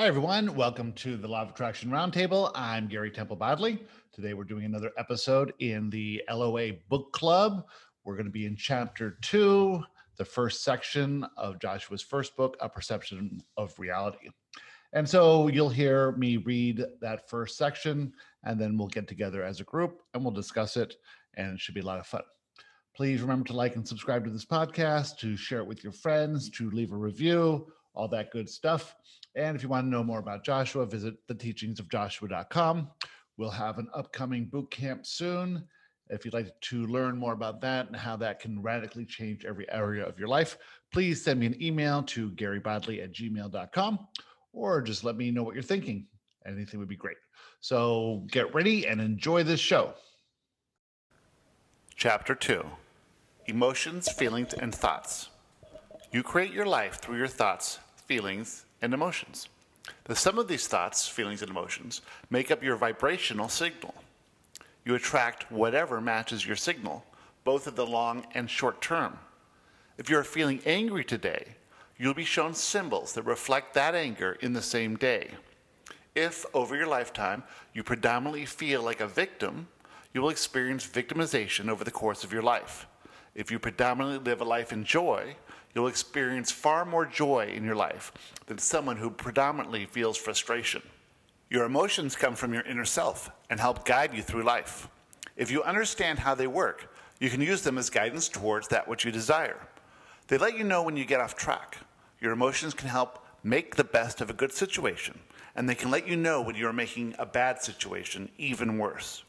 Hi, everyone. Welcome to the Law of Attraction Roundtable. I'm Gary Temple Bodley. Today, we're doing another episode in the LOA Book Club. We're going to be in chapter two, the first section of Joshua's first book, A Perception of Reality. And so you'll hear me read that first section, and then we'll get together as a group and we'll discuss it, and it should be a lot of fun. Please remember to like and subscribe to this podcast, to share it with your friends, to leave a review, all that good stuff. And if you want to know more about Joshua, visit theteachingsofjoshua.com. We'll have an upcoming boot camp soon. If you'd like to learn more about that and how that can radically change every area of your life, please send me an email to garybodley at gmail.com or just let me know what you're thinking. Anything would be great. So get ready and enjoy this show. Chapter 2 Emotions, Feelings, and Thoughts. You create your life through your thoughts, feelings, and emotions. The sum of these thoughts, feelings, and emotions make up your vibrational signal. You attract whatever matches your signal, both in the long and short term. If you're feeling angry today, you'll be shown symbols that reflect that anger in the same day. If, over your lifetime, you predominantly feel like a victim, you will experience victimization over the course of your life. If you predominantly live a life in joy, you'll experience far more joy in your life than someone who predominantly feels frustration. Your emotions come from your inner self and help guide you through life. If you understand how they work, you can use them as guidance towards that which you desire. They let you know when you get off track. Your emotions can help make the best of a good situation, and they can let you know when you are making a bad situation even worse.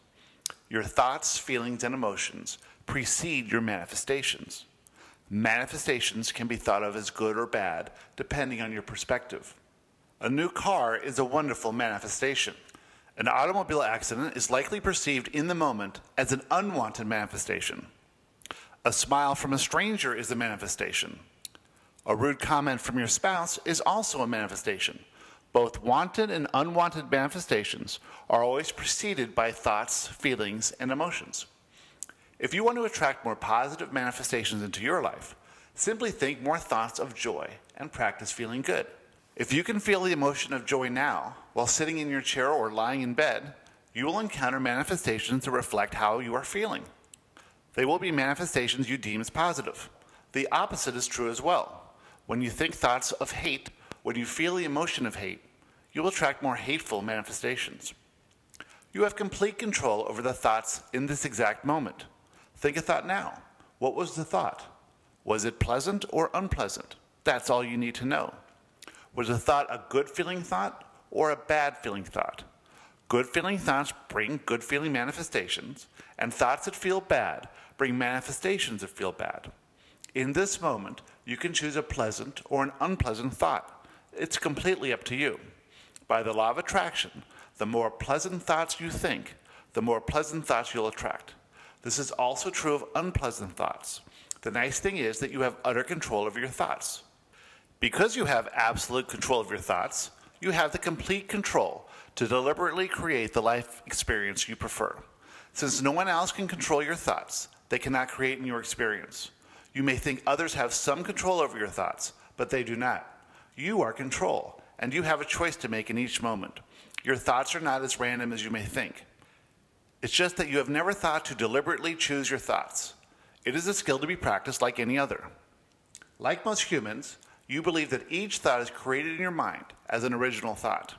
Your thoughts, feelings, and emotions precede your manifestations. Manifestations can be thought of as good or bad, depending on your perspective. A new car is a wonderful manifestation. An automobile accident is likely perceived in the moment as an unwanted manifestation. A smile from a stranger is a manifestation. A rude comment from your spouse is also a manifestation. Both wanted and unwanted manifestations are always preceded by thoughts, feelings, and emotions. If you want to attract more positive manifestations into your life, simply think more thoughts of joy and practice feeling good. If you can feel the emotion of joy now while sitting in your chair or lying in bed, you will encounter manifestations that reflect how you are feeling. They will be manifestations you deem as positive. The opposite is true as well. When you think thoughts of hate, when you feel the emotion of hate, you will attract more hateful manifestations. You have complete control over the thoughts in this exact moment. Think a thought now. What was the thought? Was it pleasant or unpleasant? That's all you need to know. Was the thought a good feeling thought or a bad feeling thought? Good feeling thoughts bring good feeling manifestations, and thoughts that feel bad bring manifestations that feel bad. In this moment, you can choose a pleasant or an unpleasant thought. It's completely up to you. By the law of attraction, the more pleasant thoughts you think, the more pleasant thoughts you'll attract. This is also true of unpleasant thoughts. The nice thing is that you have utter control of your thoughts. Because you have absolute control of your thoughts, you have the complete control to deliberately create the life experience you prefer. Since no one else can control your thoughts, they cannot create in your experience. You may think others have some control over your thoughts, but they do not. You are control, and you have a choice to make in each moment. Your thoughts are not as random as you may think. It's just that you have never thought to deliberately choose your thoughts. It is a skill to be practiced like any other. Like most humans, you believe that each thought is created in your mind as an original thought.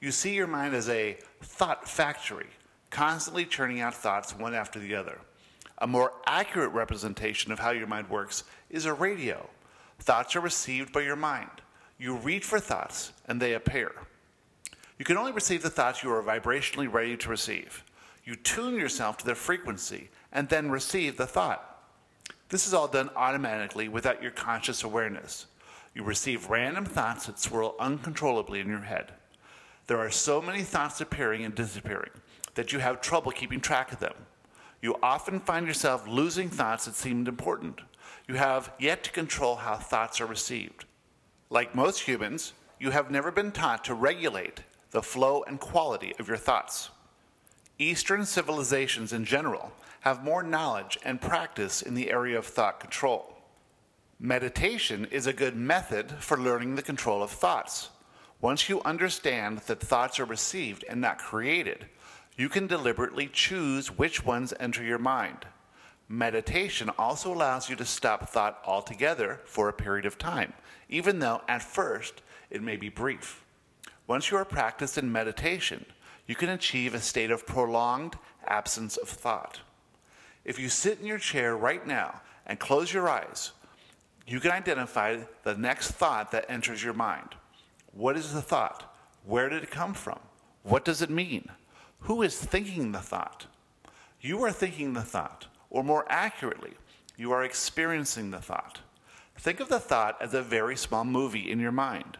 You see your mind as a thought factory, constantly churning out thoughts one after the other. A more accurate representation of how your mind works is a radio. Thoughts are received by your mind. You reach for thoughts, and they appear. You can only receive the thoughts you are vibrationally ready to receive. You tune yourself to their frequency and then receive the thought. This is all done automatically without your conscious awareness. You receive random thoughts that swirl uncontrollably in your head. There are so many thoughts appearing and disappearing that you have trouble keeping track of them. You often find yourself losing thoughts that seemed important. You have yet to control how thoughts are received. Like most humans, you have never been taught to regulate the flow and quality of your thoughts. Eastern civilizations in general have more knowledge and practice in the area of thought control. Meditation is a good method for learning the control of thoughts. Once you understand that thoughts are received and not created, you can deliberately choose which ones enter your mind. Meditation also allows you to stop thought altogether for a period of time, even though at first it may be brief. Once you are practiced in meditation, you can achieve a state of prolonged absence of thought. If you sit in your chair right now and close your eyes, you can identify the next thought that enters your mind. What is the thought? Where did it come from? What does it mean? Who is thinking the thought? You are thinking the thought, or more accurately, you are experiencing the thought. Think of the thought as a very small movie in your mind.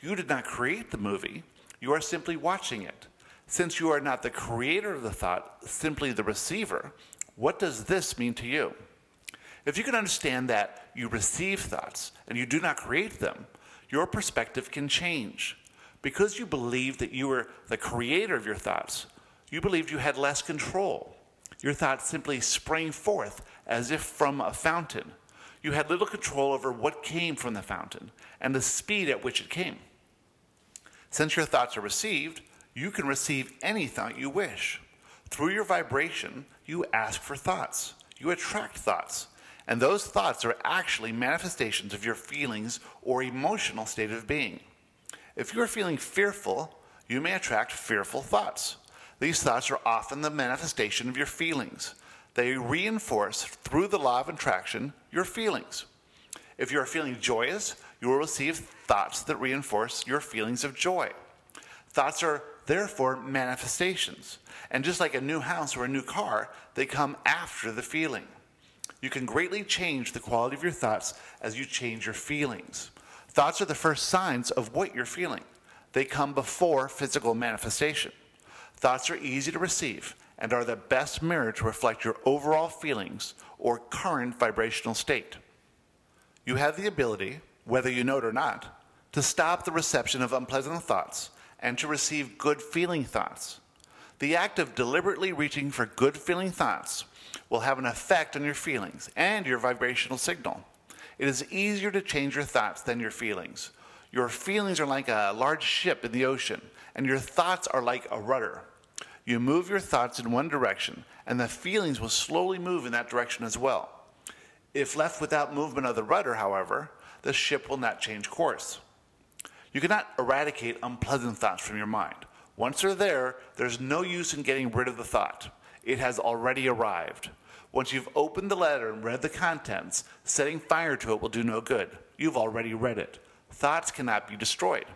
You did not create the movie, you are simply watching it. Since you are not the creator of the thought, simply the receiver, what does this mean to you? If you can understand that you receive thoughts and you do not create them, your perspective can change. Because you believe that you were the creator of your thoughts, you believed you had less control. Your thoughts simply sprang forth as if from a fountain. You had little control over what came from the fountain and the speed at which it came. Since your thoughts are received, you can receive any thought you wish. Through your vibration, you ask for thoughts. You attract thoughts. And those thoughts are actually manifestations of your feelings or emotional state of being. If you are feeling fearful, you may attract fearful thoughts. These thoughts are often the manifestation of your feelings. They reinforce, through the law of attraction, your feelings. If you are feeling joyous, you will receive thoughts that reinforce your feelings of joy. Thoughts are therefore manifestations. And just like a new house or a new car, they come after the feeling. You can greatly change the quality of your thoughts as you change your feelings. Thoughts are the first signs of what you're feeling, they come before physical manifestation. Thoughts are easy to receive and are the best mirror to reflect your overall feelings or current vibrational state. You have the ability, whether you know it or not, to stop the reception of unpleasant thoughts and to receive good feeling thoughts. The act of deliberately reaching for good feeling thoughts will have an effect on your feelings and your vibrational signal. It is easier to change your thoughts than your feelings. Your feelings are like a large ship in the ocean, and your thoughts are like a rudder. You move your thoughts in one direction, and the feelings will slowly move in that direction as well. If left without movement of the rudder, however, the ship will not change course. You cannot eradicate unpleasant thoughts from your mind. Once they're there, there's no use in getting rid of the thought. It has already arrived. Once you've opened the letter and read the contents, setting fire to it will do no good. You've already read it. Thoughts cannot be destroyed.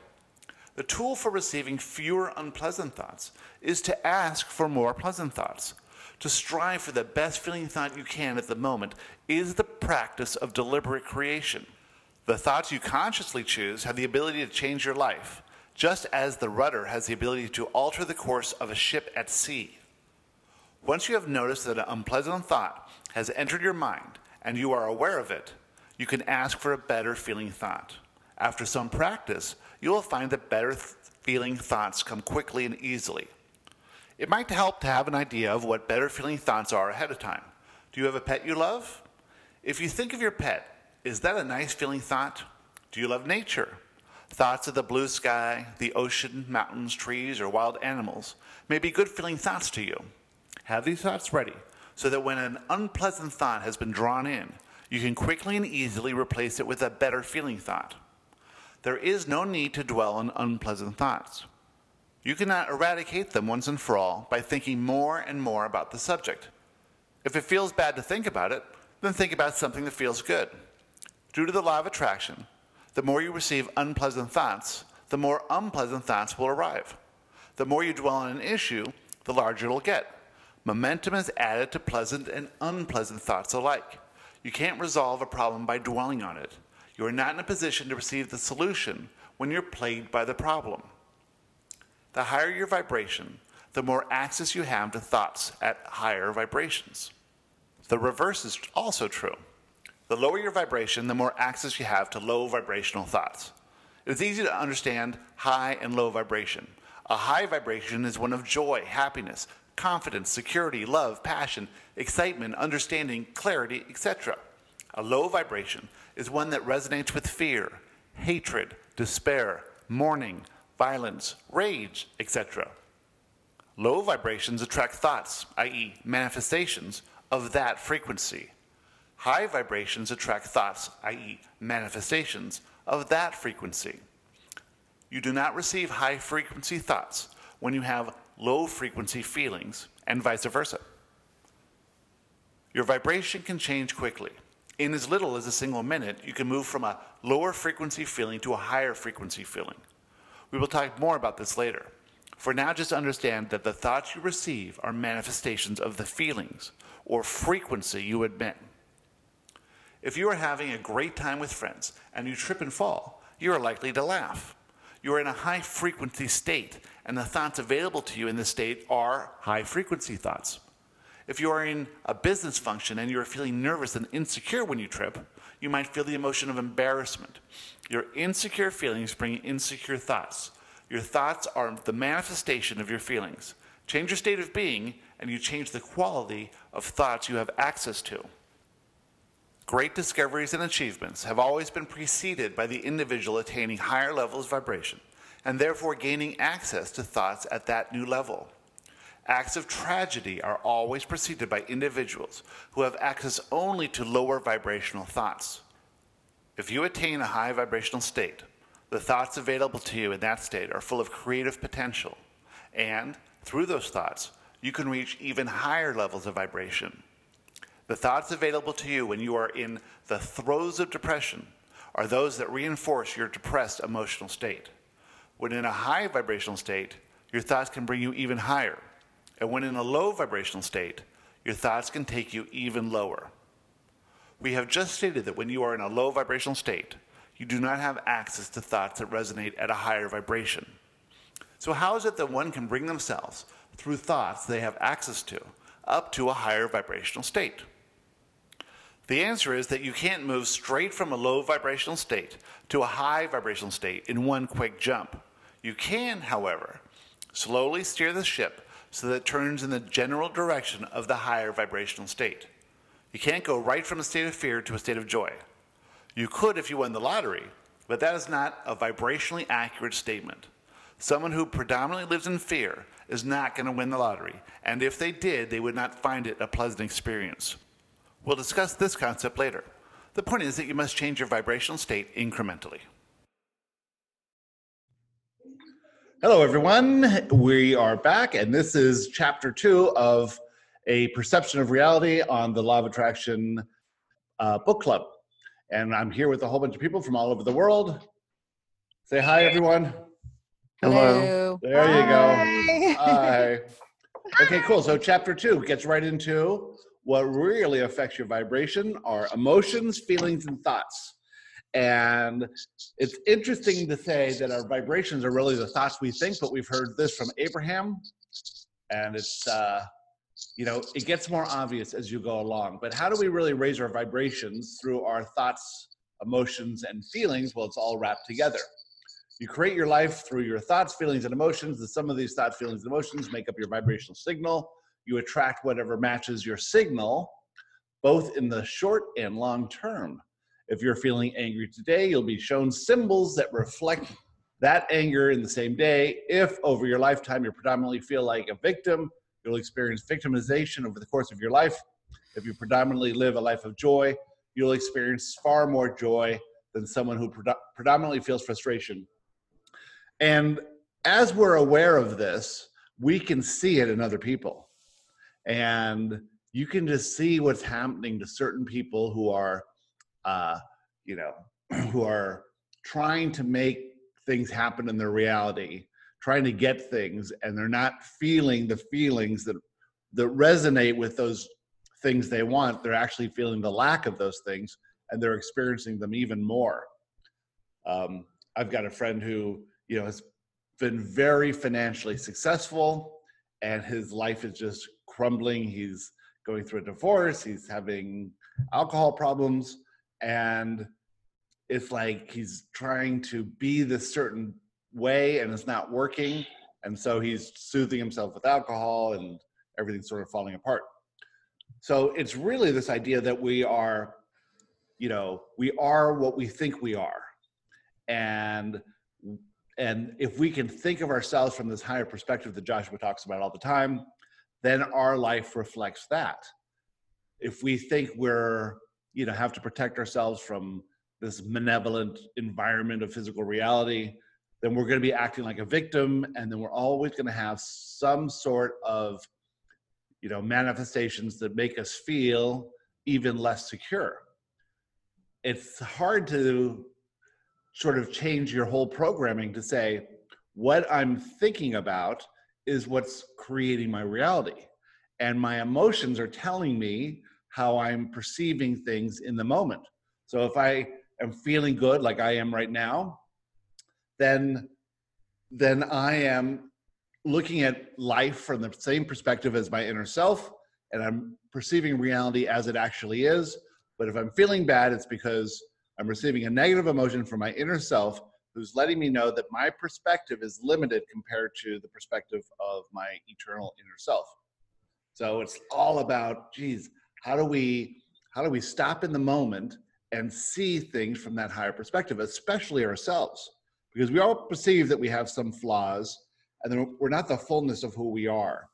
The tool for receiving fewer unpleasant thoughts is to ask for more pleasant thoughts. To strive for the best feeling thought you can at the moment is the practice of deliberate creation. The thoughts you consciously choose have the ability to change your life, just as the rudder has the ability to alter the course of a ship at sea. Once you have noticed that an unpleasant thought has entered your mind and you are aware of it, you can ask for a better feeling thought. After some practice, you will find that better th- feeling thoughts come quickly and easily. It might help to have an idea of what better feeling thoughts are ahead of time. Do you have a pet you love? If you think of your pet, is that a nice feeling thought? Do you love nature? Thoughts of the blue sky, the ocean, mountains, trees, or wild animals may be good feeling thoughts to you. Have these thoughts ready so that when an unpleasant thought has been drawn in, you can quickly and easily replace it with a better feeling thought. There is no need to dwell on unpleasant thoughts. You cannot eradicate them once and for all by thinking more and more about the subject. If it feels bad to think about it, then think about something that feels good. Due to the law of attraction, the more you receive unpleasant thoughts, the more unpleasant thoughts will arrive. The more you dwell on an issue, the larger it'll get. Momentum is added to pleasant and unpleasant thoughts alike. You can't resolve a problem by dwelling on it. You are not in a position to receive the solution when you're plagued by the problem. The higher your vibration, the more access you have to thoughts at higher vibrations. The reverse is also true. The lower your vibration, the more access you have to low vibrational thoughts. It's easy to understand high and low vibration. A high vibration is one of joy, happiness, confidence, security, love, passion, excitement, understanding, clarity, etc. A low vibration is one that resonates with fear, hatred, despair, mourning, violence, rage, etc. Low vibrations attract thoughts, i.e., manifestations, of that frequency. High vibrations attract thoughts, i.e., manifestations, of that frequency. You do not receive high frequency thoughts when you have low frequency feelings, and vice versa. Your vibration can change quickly. In as little as a single minute, you can move from a lower frequency feeling to a higher frequency feeling. We will talk more about this later. For now, just understand that the thoughts you receive are manifestations of the feelings or frequency you emit. If you are having a great time with friends and you trip and fall, you are likely to laugh. You are in a high frequency state, and the thoughts available to you in this state are high frequency thoughts. If you are in a business function and you are feeling nervous and insecure when you trip, you might feel the emotion of embarrassment. Your insecure feelings bring insecure thoughts. Your thoughts are the manifestation of your feelings. Change your state of being, and you change the quality of thoughts you have access to. Great discoveries and achievements have always been preceded by the individual attaining higher levels of vibration, and therefore gaining access to thoughts at that new level. Acts of tragedy are always preceded by individuals who have access only to lower vibrational thoughts. If you attain a high vibrational state, the thoughts available to you in that state are full of creative potential, and through those thoughts, you can reach even higher levels of vibration. The thoughts available to you when you are in the throes of depression are those that reinforce your depressed emotional state. When in a high vibrational state, your thoughts can bring you even higher. And when in a low vibrational state, your thoughts can take you even lower. We have just stated that when you are in a low vibrational state, you do not have access to thoughts that resonate at a higher vibration. So, how is it that one can bring themselves, through thoughts they have access to, up to a higher vibrational state? The answer is that you can't move straight from a low vibrational state to a high vibrational state in one quick jump. You can, however, slowly steer the ship so that it turns in the general direction of the higher vibrational state. You can't go right from a state of fear to a state of joy. You could if you won the lottery, but that is not a vibrationally accurate statement. Someone who predominantly lives in fear is not going to win the lottery, and if they did, they would not find it a pleasant experience. We'll discuss this concept later. The point is that you must change your vibrational state incrementally. Hello, everyone. We are back, and this is chapter two of A Perception of Reality on the Law of Attraction uh, book club. And I'm here with a whole bunch of people from all over the world. Say hi, everyone. Hello. There you go. Hi. Okay, cool. So, chapter two gets right into what really affects your vibration are emotions, feelings, and thoughts. And it's interesting to say that our vibrations are really the thoughts we think, but we've heard this from Abraham, and it's uh, you know, it gets more obvious as you go along. But how do we really raise our vibrations through our thoughts, emotions, and feelings? Well, it's all wrapped together. You create your life through your thoughts, feelings, and emotions. The sum of these thoughts, feelings, and emotions make up your vibrational signal. You attract whatever matches your signal, both in the short and long term. If you're feeling angry today, you'll be shown symbols that reflect that anger in the same day. If over your lifetime you predominantly feel like a victim, You'll experience victimization over the course of your life. If you predominantly live a life of joy, you'll experience far more joy than someone who predominantly feels frustration. And as we're aware of this, we can see it in other people. And you can just see what's happening to certain people who are, uh, you know, who are trying to make things happen in their reality trying to get things and they're not feeling the feelings that that resonate with those things they want. They're actually feeling the lack of those things and they're experiencing them even more. Um, i've got a friend who you know has been very financially successful and his life is just crumbling he's going through a divorce he's having alcohol problems and it's like he's trying to be this certain way and it's not working and so he's soothing himself with alcohol and everything's sort of falling apart. So it's really this idea that we are you know we are what we think we are. And and if we can think of ourselves from this higher perspective that Joshua talks about all the time, then our life reflects that. If we think we're, you know, have to protect ourselves from this malevolent environment of physical reality, then we're going to be acting like a victim, and then we're always going to have some sort of, you know, manifestations that make us feel even less secure. It's hard to sort of change your whole programming to say, what I'm thinking about is what's creating my reality. And my emotions are telling me how I'm perceiving things in the moment. So if I am feeling good, like I am right now, then then I am looking at life from the same perspective as my inner self, and I'm perceiving reality as it actually is. But if I'm feeling bad, it's because I'm receiving a negative emotion from my inner self who's letting me know that my perspective is limited compared to the perspective of my eternal inner self. So it's all about, geez, how do we how do we stop in the moment and see things from that higher perspective, especially ourselves? Because we all perceive that we have some flaws and then we're not the fullness of who we are.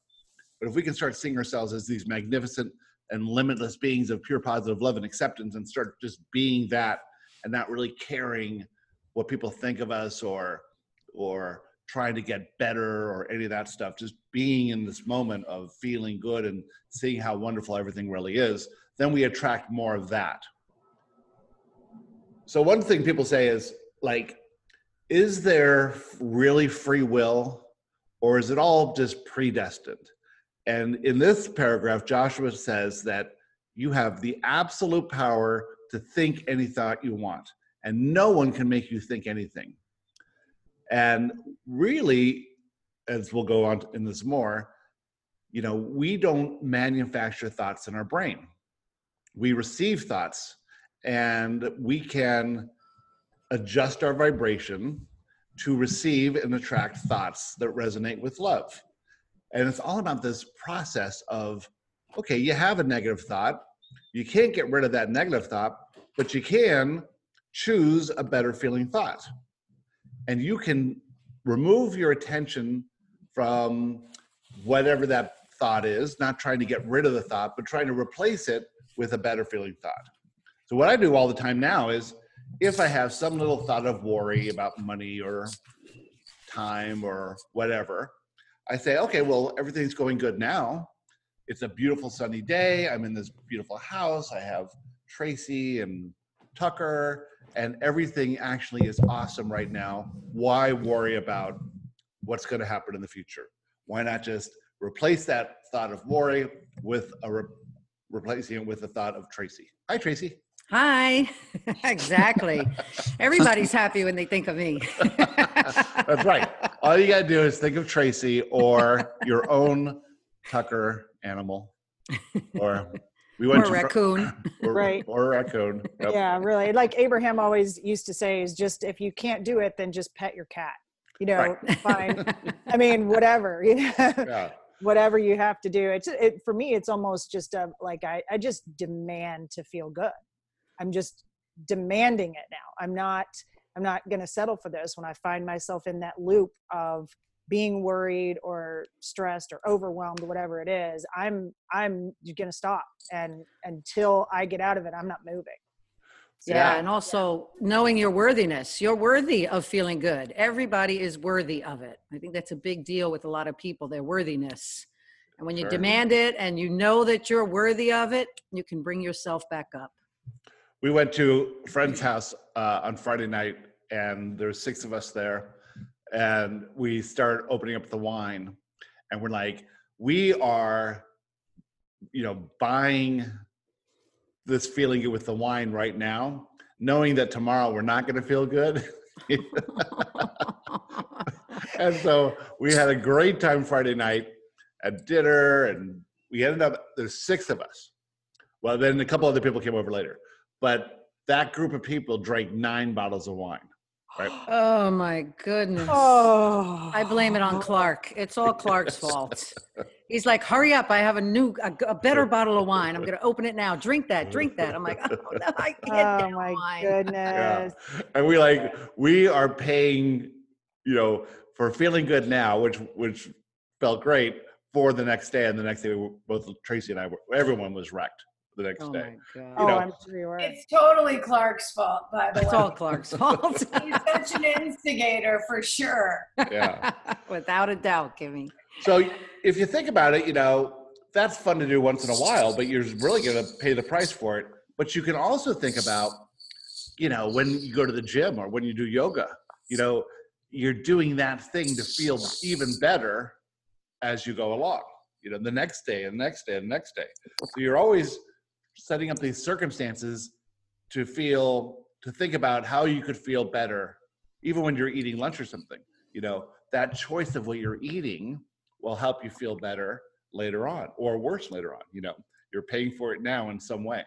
But if we can start seeing ourselves as these magnificent and limitless beings of pure positive love and acceptance and start just being that and not really caring what people think of us or or trying to get better or any of that stuff just being in this moment of feeling good and seeing how wonderful everything really is then we attract more of that. So one thing people say is like is there really free will or is it all just predestined? And in this paragraph joshua says that you have the absolute power to think any thought you want, and no one can make you think anything. And really, as we'll go on in this more, you know, we don't manufacture thoughts in our brain. We receive thoughts, and we can adjust our vibration to receive and attract thoughts that resonate with love. And it's all about this process of okay, you have a negative thought, you can't get rid of that negative thought, but you can choose a better feeling thought. And you can remove your attention from whatever that thought is, not trying to get rid of the thought, but trying to replace it with a better feeling thought. So, what I do all the time now is if I have some little thought of worry about money or time or whatever, I say, okay, well, everything's going good now it's a beautiful sunny day. I'm in this beautiful house. I have Tracy and Tucker, and everything actually is awesome right now. Why worry about what's going to happen in the future? Why not just replace that thought of worry with a re- replacing it with the thought of Tracy? Hi, Tracy. Hi. exactly. Everybody's happy when they think of me. That's right. All you got to do is think of Tracy or your own Tucker animal, or we went or to raccoon, or, right? Or raccoon. Yep. Yeah, really. Like Abraham always used to say, is just if you can't do it, then just pet your cat. You know, right. fine. I mean, whatever. You know. Yeah. Whatever you have to do, it's it for me. It's almost just a like I I just demand to feel good. I'm just demanding it now. I'm not I'm not going to settle for this when I find myself in that loop of being worried or stressed or overwhelmed whatever it is i'm i'm going to stop and until i get out of it i'm not moving. Yeah, yeah, and also knowing your worthiness you're worthy of feeling good. Everybody is worthy of it. I think that's a big deal with a lot of people their worthiness. And when you sure. demand it and you know that you're worthy of it you can bring yourself back up. We went to a friend's house uh, on friday night and there's six of us there and we start opening up the wine and we're like we are you know buying this feeling with the wine right now knowing that tomorrow we're not going to feel good. And so we had a great time friday night at dinner and we ended up there's six of us. Well then a couple other people came over later but that group of people drank nine bottles of wine Right. Oh my goodness. Oh. I blame it on oh. Clark. It's all Clark's fault. He's like, hurry up. I have a new, a, a better bottle of wine. I'm going to open it now. Drink that, drink that. I'm like, oh, no, I can't. Oh my wine. goodness. Yeah. And we like, we are paying, you know, for feeling good now, which which felt great for the next day, and the next day, we were, both Tracy and I, were, everyone was wrecked the next Oh day. my God. oh, know, I'm sure you were. It's totally Clark's fault, by the way. It's way. all Clark's fault. He's such an instigator for sure. Yeah. Without a doubt, Kimmy. So if you think about it, you know, that's fun to do once in a while, but you're really going to pay the price for it. But you can also think about, you know, when you go to the gym or when you do yoga, you know, you're doing that thing to feel even better as you go along, you know, the next day and the next day and the next day. So you're always setting up these circumstances to feel, to think about how you could feel better, even when you're eating lunch or something, you know, that choice of what you're eating will help you feel better later on or worse later on you know? You're paying for it now in some way.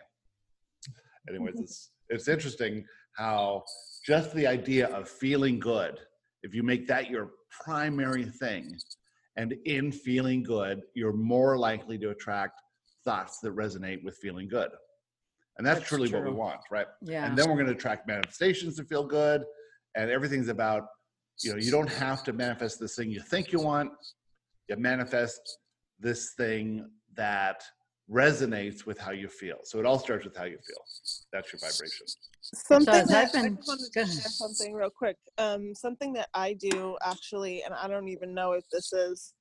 Anyways mm-hmm. it's it's interesting how just the idea of feeling good if you make that your primary thing and in feeling good you're more likely to attract thoughts that resonate with feeling good. And that's, That's truly what we want right? Yeah. and then we're going to attract manifestations to feel good and everything's about you know you don't have to manifest this thing you think you want. You manifest this thing that resonates with how you feel. So it all starts with how you feel. That's your vibration. Something has that that I just wanted to share something real quick. Um, something that I do actually, and I don't even know if this is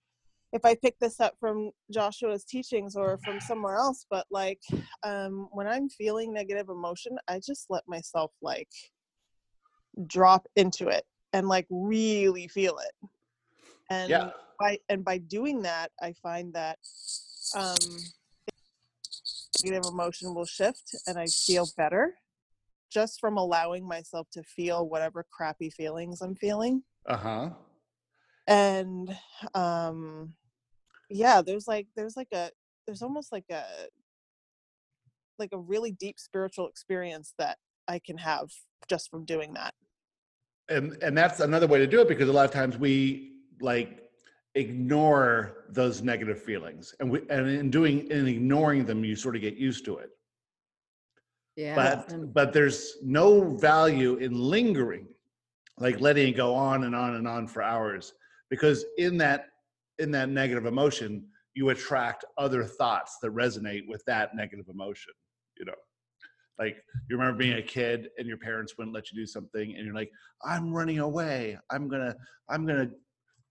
if I pick this up from Joshua's teachings or from somewhere else, but like um, when I'm feeling negative emotion, I just let myself like drop into it and like really feel it. And yeah by and by doing that, I find that um, negative emotion will shift and I feel better just from allowing myself to feel whatever crappy feelings I'm feeling. uh-huh And um yeah, there's like there's like a there's almost like a like a really deep spiritual experience that I can have just from doing that. and and that's another way to do it because a lot of times we like ignore those negative feelings and we and in doing in ignoring them you sort of get used to it Yeah. but but there's no value in lingering like letting it go on and on and on for hours because in that in that negative emotion you attract other thoughts that resonate with that negative emotion you know? Like you remember being a kid and your parents wouldn't let you do something and you're like i'm running away. I'm gonna i'm gonna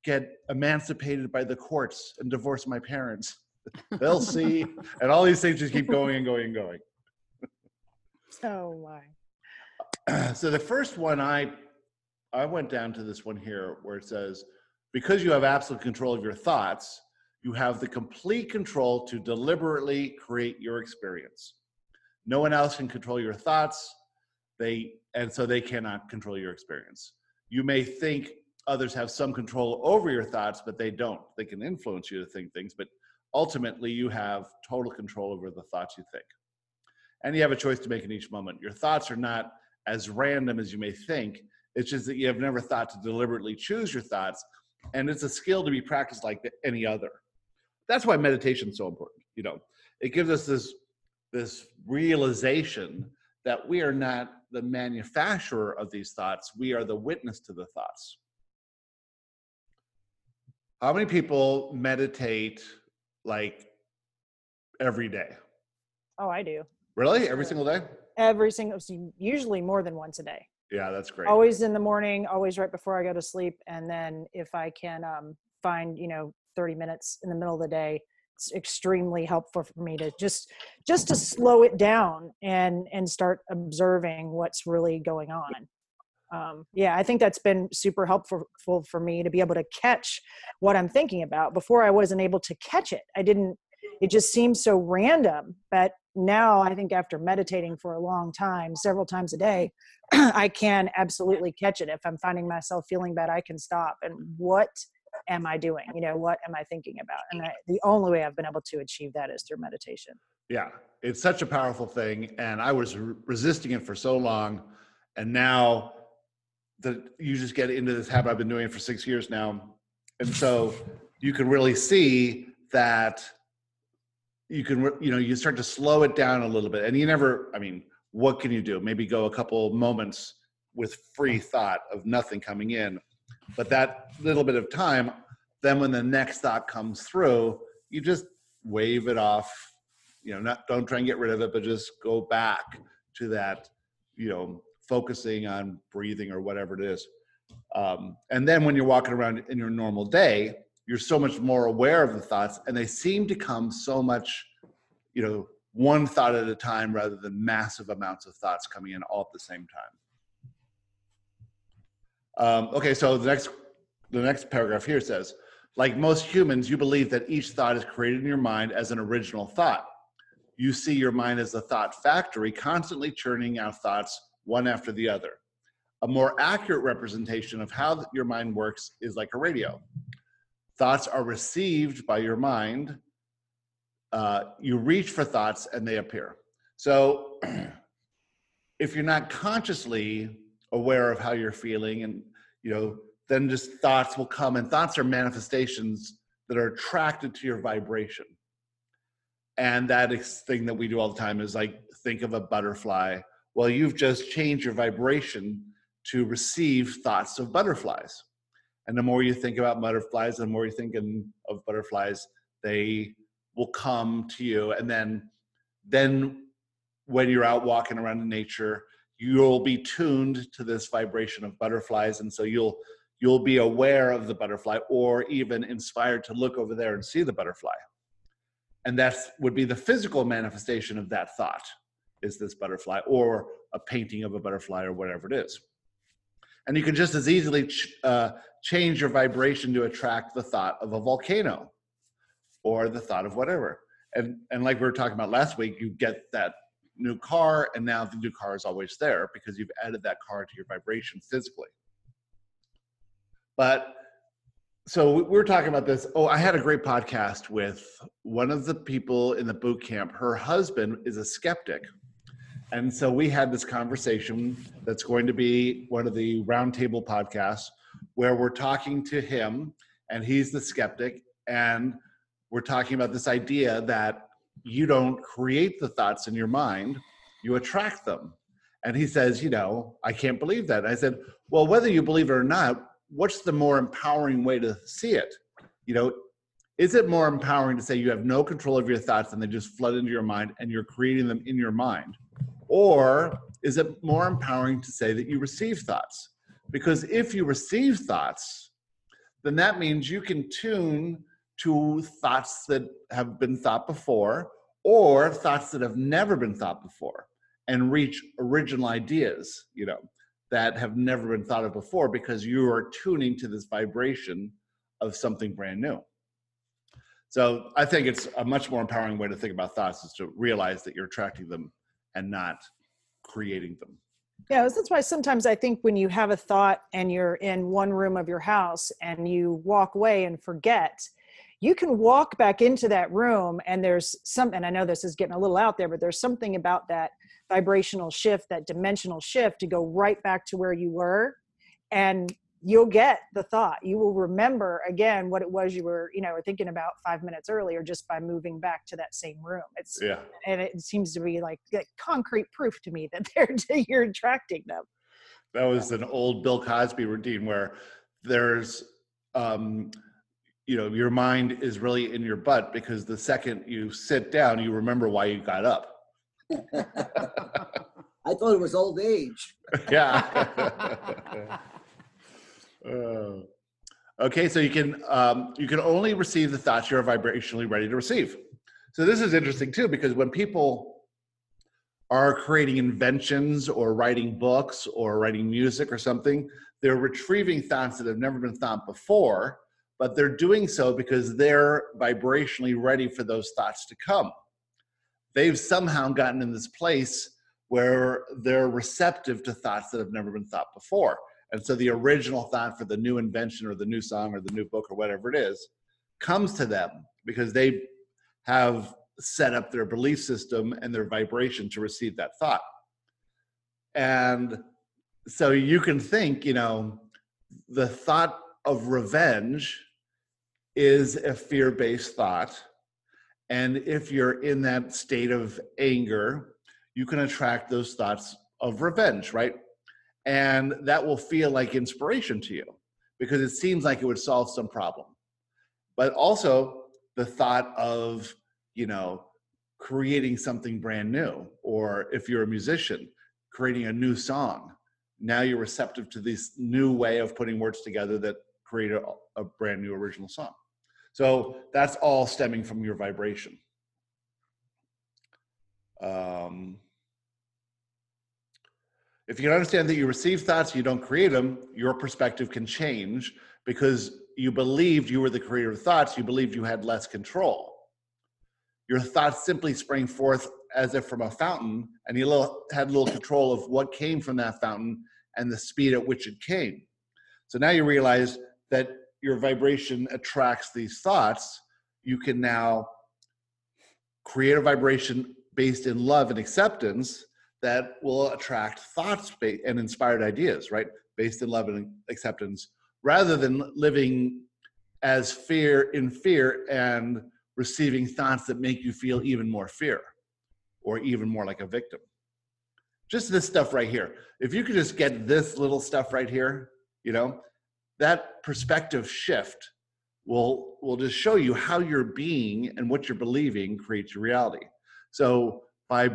get emancipated by the courts and divorce my parents. They'll see. And all these things just keep going and going and going. Oh my. so the first one i i went down to this one here where it says because you have absolute control of your thoughts you have the complete control to deliberately create your experience. No one else can control your thoughts they and so they cannot control your experience. You may think others have some control over your thoughts but they don't. They can influence you to think things but ultimately you have total control over the thoughts you think. And you have a choice to make in each moment. Your thoughts are not as random as you may think. It's just that you have never thought to deliberately choose your thoughts, and it's a skill to be practiced like any other. That's why meditation is so important. You know, it gives us this this realization that we are not the manufacturer of these thoughts; we are the witness to the thoughts. How many people meditate like every day? Oh, I do. Really, every single day? Every single, usually more than once a day. Yeah, that's great. Always in the morning, always right before I go to sleep, and then if I can um, find, you know, 30 minutes in the middle of the day, it's extremely helpful for me to just just to slow it down and and start observing what's really going on. Um, yeah, I think that's been super helpful for, me to be able to catch what I'm thinking about. Before I wasn't able to catch it. I didn't. It just seemed so random. But now I think after meditating for a long time, several times a day, I can absolutely catch it. If I'm finding myself feeling bad, I can stop and what am I doing? You know, what am I thinking about? And I, the only way I've been able to achieve that is through meditation. Yeah, it's such a powerful thing, and I was re- resisting it for so long, and now that you just get into this habit. I've been doing it for six years now, and so you can really see that you can, you know, you start to slow it down a little bit, and you never. I mean, what can you do? Maybe go a couple moments with free thought of nothing coming in, But that little bit of time, then when the next thought comes through, you just wave it off. You know, not don't try and get rid of it, but just go back to that, you know, focusing on breathing or whatever it is. Um, and then when you're walking around in your normal day, you're so much more aware of the thoughts, and they seem to come so much, you know, one thought at a time rather than massive amounts of thoughts coming in all at the same time. Um, okay, so the next the next paragraph here says, like most humans, you believe that each thought is created in your mind as an original thought. You see your mind as a thought factory, constantly churning out thoughts one after the other. A more accurate representation of how your mind works is like a radio. Thoughts are received by your mind. Uh, you reach for thoughts and they appear. So if you're not consciously aware of how you're feeling and, you know, then just thoughts will come and thoughts are manifestations that are attracted to your vibration. And that thing that we do all the time is like think of a butterfly. Well, you've just changed your vibration to receive thoughts of butterflies. And the more you think about butterflies, the more you're thinking of butterflies, they will come to you. And then, then when you're out walking around in nature, you'll be tuned to this vibration of butterflies, and so you'll you'll be aware of the butterfly, or even inspired to look over there and see the butterfly. And that would be the physical manifestation of that thought is this butterfly, or a painting of a butterfly, or whatever it is and you can just as easily ch- uh, change your vibration to attract the thought of a volcano or the thought of whatever. And and like we were talking about last week you get that new car and now the new car is always there because you've added that car to your vibration physically. But so we were talking about this. Oh i had a great podcast with one of the people in the boot camp. Her husband is a skeptic and so we had this conversation that's going to be one of the roundtable podcasts where we're talking to him, and he's the skeptic, and we're talking about this idea that you don't create the thoughts in your mind, you attract them. And he says, You know, I can't believe that. I said, Well, whether you believe it or not, what's the more empowering way to see it? You know, is it more empowering to say you have no control of your thoughts and they just flood into your mind and you're creating them in your mind? Or is it more empowering to say that you receive thoughts? Because if you receive thoughts, then that means you can tune to thoughts that have been thought before or thoughts that have never been thought before and reach original ideas, you know, that have never been thought of before because you are tuning to this vibration of something brand new. So I think it's a much more empowering way to think about thoughts is to realize that you're attracting them and not creating them. Yeah, that's why sometimes I think when you have a thought and you're in one room of your house and you walk away and forget, you can walk back into that room and there's some, and I know this is getting a little out there, but there's something about that vibrational shift, that dimensional shift to go right back to where you were. And you'll get the thought. You will remember again what it was you were you know thinking about five minutes earlier just by moving back to that same room. It's yeah. and it seems to be like, like concrete proof to me that they're you're attracting them. That was an old bill cosby routine where there's um you know your mind is really in your butt because the second you sit down you remember why you got up. I thought it was old age. Yeah Uh, okay, so you can um, you can only receive the thoughts you're vibrationally ready to receive. So this is interesting too because when people are creating inventions or writing books or writing music or something, they're retrieving thoughts that have never been thought before, but they're doing so because they're vibrationally ready for those thoughts to come. They've somehow gotten in this place where they're receptive to thoughts that have never been thought before. And so the original thought for the new invention or the new song or the new book or whatever it is comes to them because they have set up their belief system and their vibration to receive that thought. And so you can think, you know, the thought of revenge is a fear based thought. And if you're in that state of anger, you can attract those thoughts of revenge, right? And that will feel like inspiration to you because it seems like it would solve some problem. But also the thought of, you know, creating something brand new, or if you're a musician, creating a new song. Now you're receptive to this new way of putting words together that create a, a brand new original song. So that's all stemming from your vibration. Um, if you understand that you receive thoughts, you don't create them, your perspective can change because you believed you were the creator of thoughts, you believed you had less control. Your thoughts simply sprang forth as if from a fountain, and you had little control of what came from that fountain and the speed at which it came. So now you realize that your vibration attracts these thoughts. You can now create a vibration based in love and acceptance that will attract thoughts and inspired ideas, right? Based in love and acceptance, rather than living as fear in fear and receiving thoughts that make you feel even more fear or even more like a victim. Just this stuff right here. If you could just get this little stuff right here, you know, that perspective shift will will just show you how you're being and what you're believing creates your reality. So by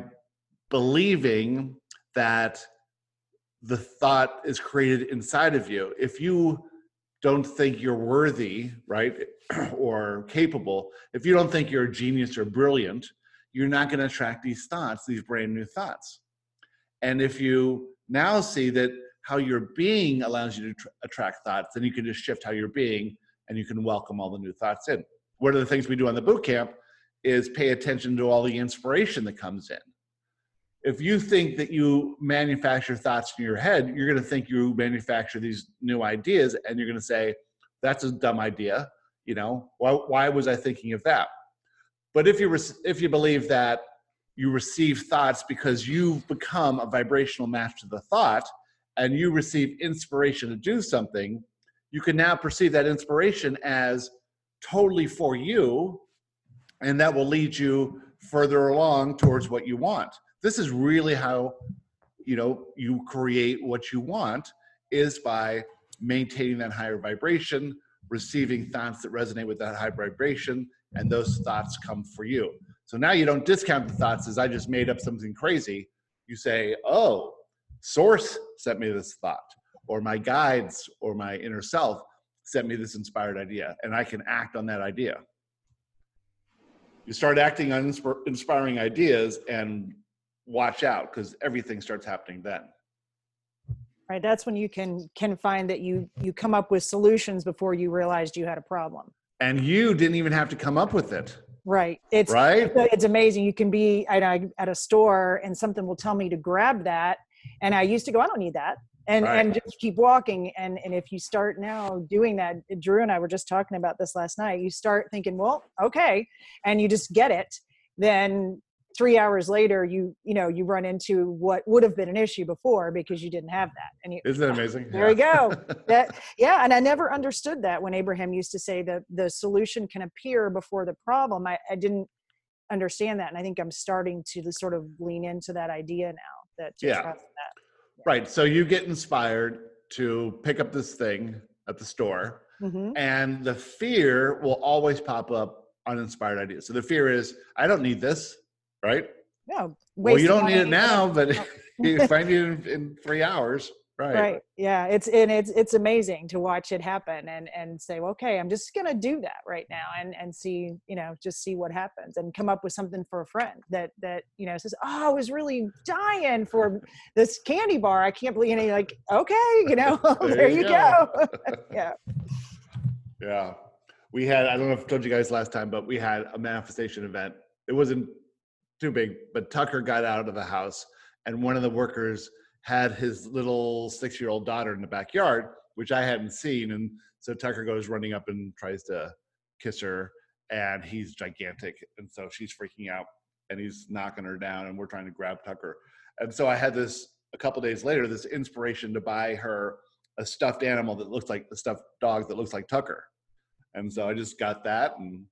believing that the thought is created inside of you. If you don't think you're worthy, right, or capable, if you don't think you're a genius or brilliant, you're not going to attract these thoughts, these brand new thoughts. And if you now see that how your being allows you to tr- attract thoughts, then you can just shift how you're being and you can welcome all the new thoughts in. One of the things we do on the boot camp is pay attention to all the inspiration that comes in if you think that you manufacture thoughts in your head, you're going to think you manufacture these new ideas, and you're going to say, "That's a dumb idea." You know, why, why was I thinking of that? But if you if you believe that you receive thoughts because you've become a vibrational match to the thought, and you receive inspiration to do something, you can now perceive that inspiration as totally for you, and that will lead you further along towards what you want this is really how you know you create what you want is by maintaining that higher vibration receiving thoughts that resonate with that high vibration and those thoughts come for you. So now you don't discount the thoughts as i just made up something crazy. You say oh source sent me this thought or my guides or my inner self sent me this inspired idea and i can act on that idea. You start acting on inspiring ideas and watch out because everything starts happening then. Right that's when you can can find that you you come up with solutions before you realized you had a problem. And you didn't even have to come up with it. Right it's right? it's, amazing you can be at a, at a store and something will tell me to grab that and i used to go i don't need that and right. and just keep walking and and if you start now doing that drew and i were just talking about this last night you start thinking well okay and you just get it then three hours later you you know you run into what would have been an issue before because you didn't have that and you, isn't that amazing there yeah. you go that yeah and i never understood that when abraham used to say that the solution can appear before the problem i, I didn't understand that and i think i'm starting to sort of lean into that idea now that yeah. That. yeah right so you get inspired to pick up this thing at the store mm-hmm. and the fear will always pop up uninspired ideas so the fear is i don't need this right? Yeah. Well, you don't need it now, but you find it in, in three hours. Right. Right. Yeah. It's and it's it's amazing to watch it happen and and say, well, okay, I'm just gonna do that right now and and see, you know, just see what happens and come up with something for a friend that that you know says, oh, I was really dying for this candy bar. I can't believe any like, okay, you know, there, there, you, go. go. yeah. Yeah. We had I don't know if I told you guys last time, but we had a manifestation event. It wasn't too big, but Tucker got out of the house, and one of the workers had his little six year old daughter in the backyard, which I hadn't seen. And so Tucker goes running up and tries to kiss her, and he's gigantic. And so she's freaking out, and he's knocking her down, and we're trying to grab Tucker. And so I had this a couple days later, this inspiration to buy her a stuffed animal that looks like a stuffed dog that looks like Tucker. And so I just got that, and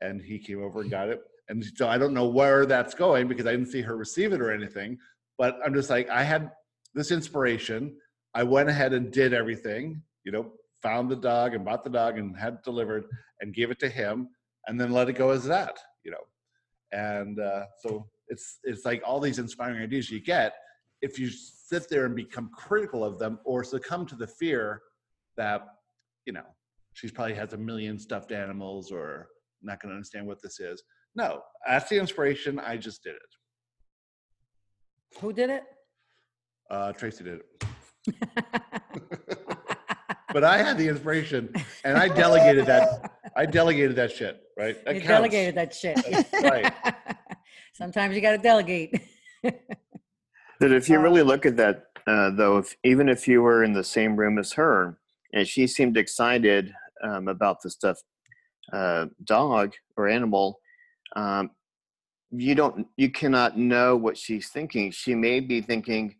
and he came over and got it and so I don't know where that's going because I didn't see her receive it or anything. But I'm just like, I had this inspiration. I went ahead and did everything, you know, found the dog and bought the dog and had it delivered and gave it to him and then let it go as that, you know. And uh, so it's it's like all these inspiring ideas you get if you sit there and become critical of them or succumb to the fear that you know she's probably has a million stuffed animals or not going to understand what this is no that's the inspiration i just did it Who did it? uh, tracy did it but i had the inspiration and i delegated that i delegated that shit right that you counts. delegated that shit. right. Sometimes you got to delegate. That if you really look at that, uh, though, if, even if you were in the same room as her and she seemed excited um, about the stuff uh, dog or animal, um, you don't, you cannot know what she's thinking. She may be thinking,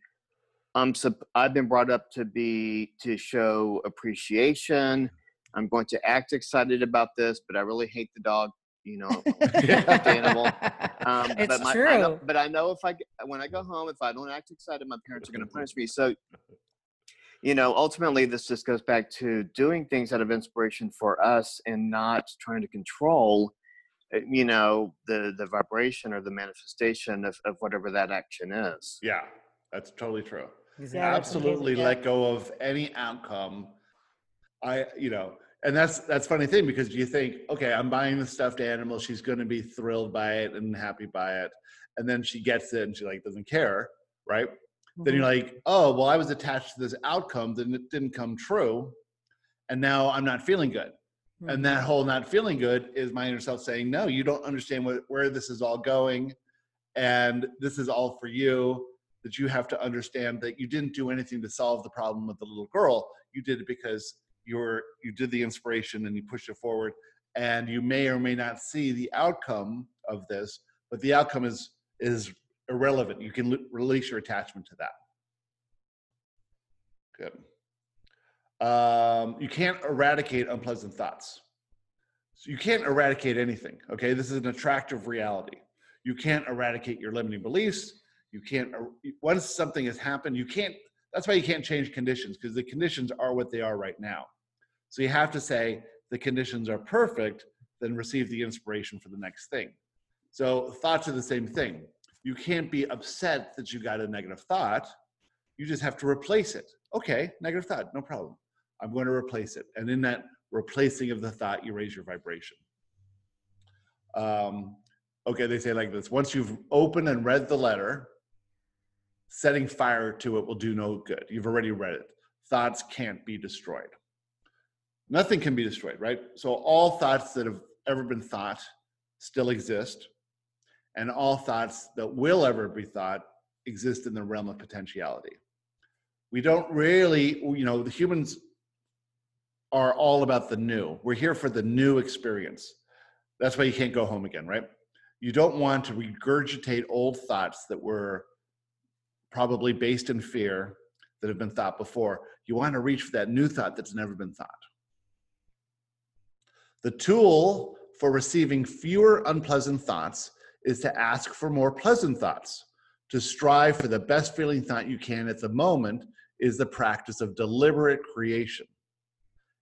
"I'm, sup- I've been brought up to be to show appreciation. I'm going to act excited about this, but I really hate the dog. You know, the animal." Um, It's but my, I know, true. but I know if I when I go home, if I don't act excited, my parents are going to punish me. So, you know, ultimately, this just goes back to doing things out of inspiration for us and not trying to control, Eh, you know, the the vibration or the manifestation of, of whatever that action is. yeah that's totally true. Exactly. absolutely Yeah. let go of any outcome. I you know and that's that's funny thing because you think okay i'm buying the stuffed animal she's going to be thrilled by it and happy by it. And then she gets it and she like doesn't care right? Then you're mm-hmm. like oh well i was attached to this outcome then it didn't come true and now i'm not feeling good and hmm. that whole not feeling good is my inner self saying no you don't understand what, where this is all going and this is all for you that you have to understand that you didn't do anything to solve the problem with the little girl. You did it because you're you did the inspiration and you pushed it forward and you may or may not see the outcome of this but the outcome is is irrelevant. You can l- release your attachment to that. Good um, you can't eradicate unpleasant thoughts. So you can't eradicate anything okay? This is an attractive reality. You can't eradicate your limiting beliefs. You can't er- once something has happened you can't that's why you can't change conditions because the conditions are what they are right now. So you have to say the conditions are perfect then receive the inspiration for the next thing. So thoughts are the same thing. You can't be upset that you got a negative thought. You just have to replace it. Okay negative thought no problem i'm going to replace it. And in that replacing of the thought you raise your vibration. Um, okay they say like this once you've opened and read the letter setting fire to it will do no good. You've already read it. Thoughts can't be destroyed. Nothing can be destroyed right? So all thoughts that have ever been thought still exist and all thoughts that will ever be thought exist in the realm of potentiality. We don't really you know the humans are all about the new. We're here for the new experience. That's why you can't go home again right? You don't want to regurgitate old thoughts that were probably based in fear that have been thought before. You want to reach for that new thought that's never been thought. The tool for receiving fewer unpleasant thoughts is to ask for more pleasant thoughts. To strive for the best feeling thought you can at the moment is the practice of deliberate creation.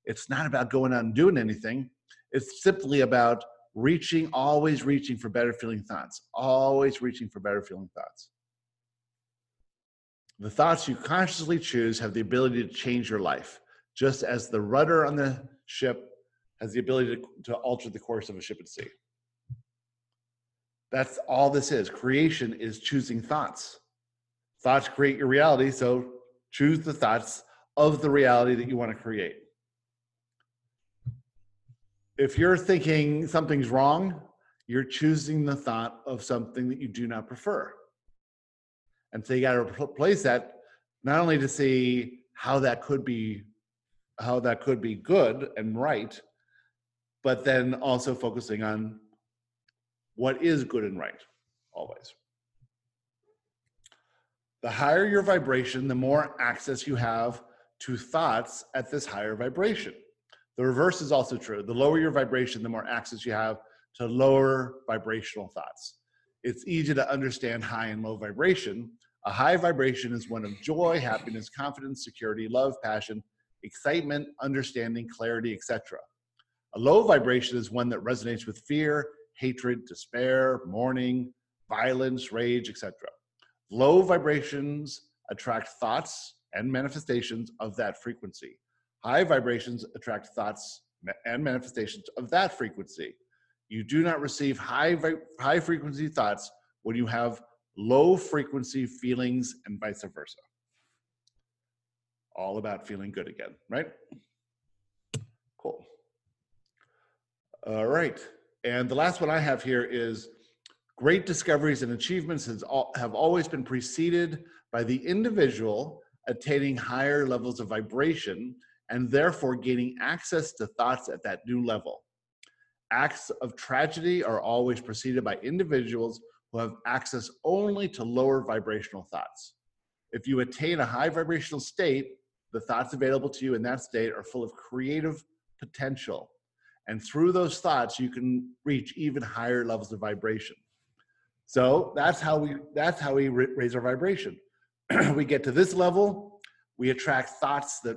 It's not about going out and doing anything. It's simply about reaching, always reaching for better feeling thoughts, always reaching for better feeling thoughts. The thoughts you consciously choose have the ability to change your life, just as the rudder on the ship has the ability to, to alter the course of a ship at sea. That's all this is. Creation is choosing thoughts. Thoughts create your reality, so choose the thoughts of the reality that you want to create. If you're thinking something's wrong, you're choosing the thought of something that you do not prefer. And so you got to replace that not only to see how that could be how that could be good and right, but then also focusing on what is good and right always. The higher your vibration, the more access you have to thoughts at this higher vibration. The reverse is also true. The lower your vibration, the more access you have to lower vibrational thoughts. It's easy to understand high and low vibration. A high vibration is one of joy, happiness, confidence, security, love, passion, excitement, understanding, clarity, etc. A low vibration is one that resonates with fear, hatred, despair, mourning, violence, rage, etc. Low vibrations attract thoughts and manifestations of that frequency. High vibrations attract thoughts and manifestations of that frequency. You do not receive high, high frequency thoughts when you have low frequency feelings and vice versa. All about feeling good again, right? Cool. All right. And the last one I have here is great discoveries and achievements have always been preceded by the individual attaining higher levels of vibration and therefore gaining access to thoughts at that new level. Acts of tragedy are always preceded by individuals who have access only to lower vibrational thoughts. If you attain a high vibrational state, the thoughts available to you in that state are full of creative potential. And through those thoughts, you can reach even higher levels of vibration. So that's how we that's how we raise our vibration. we get to this level, we attract thoughts that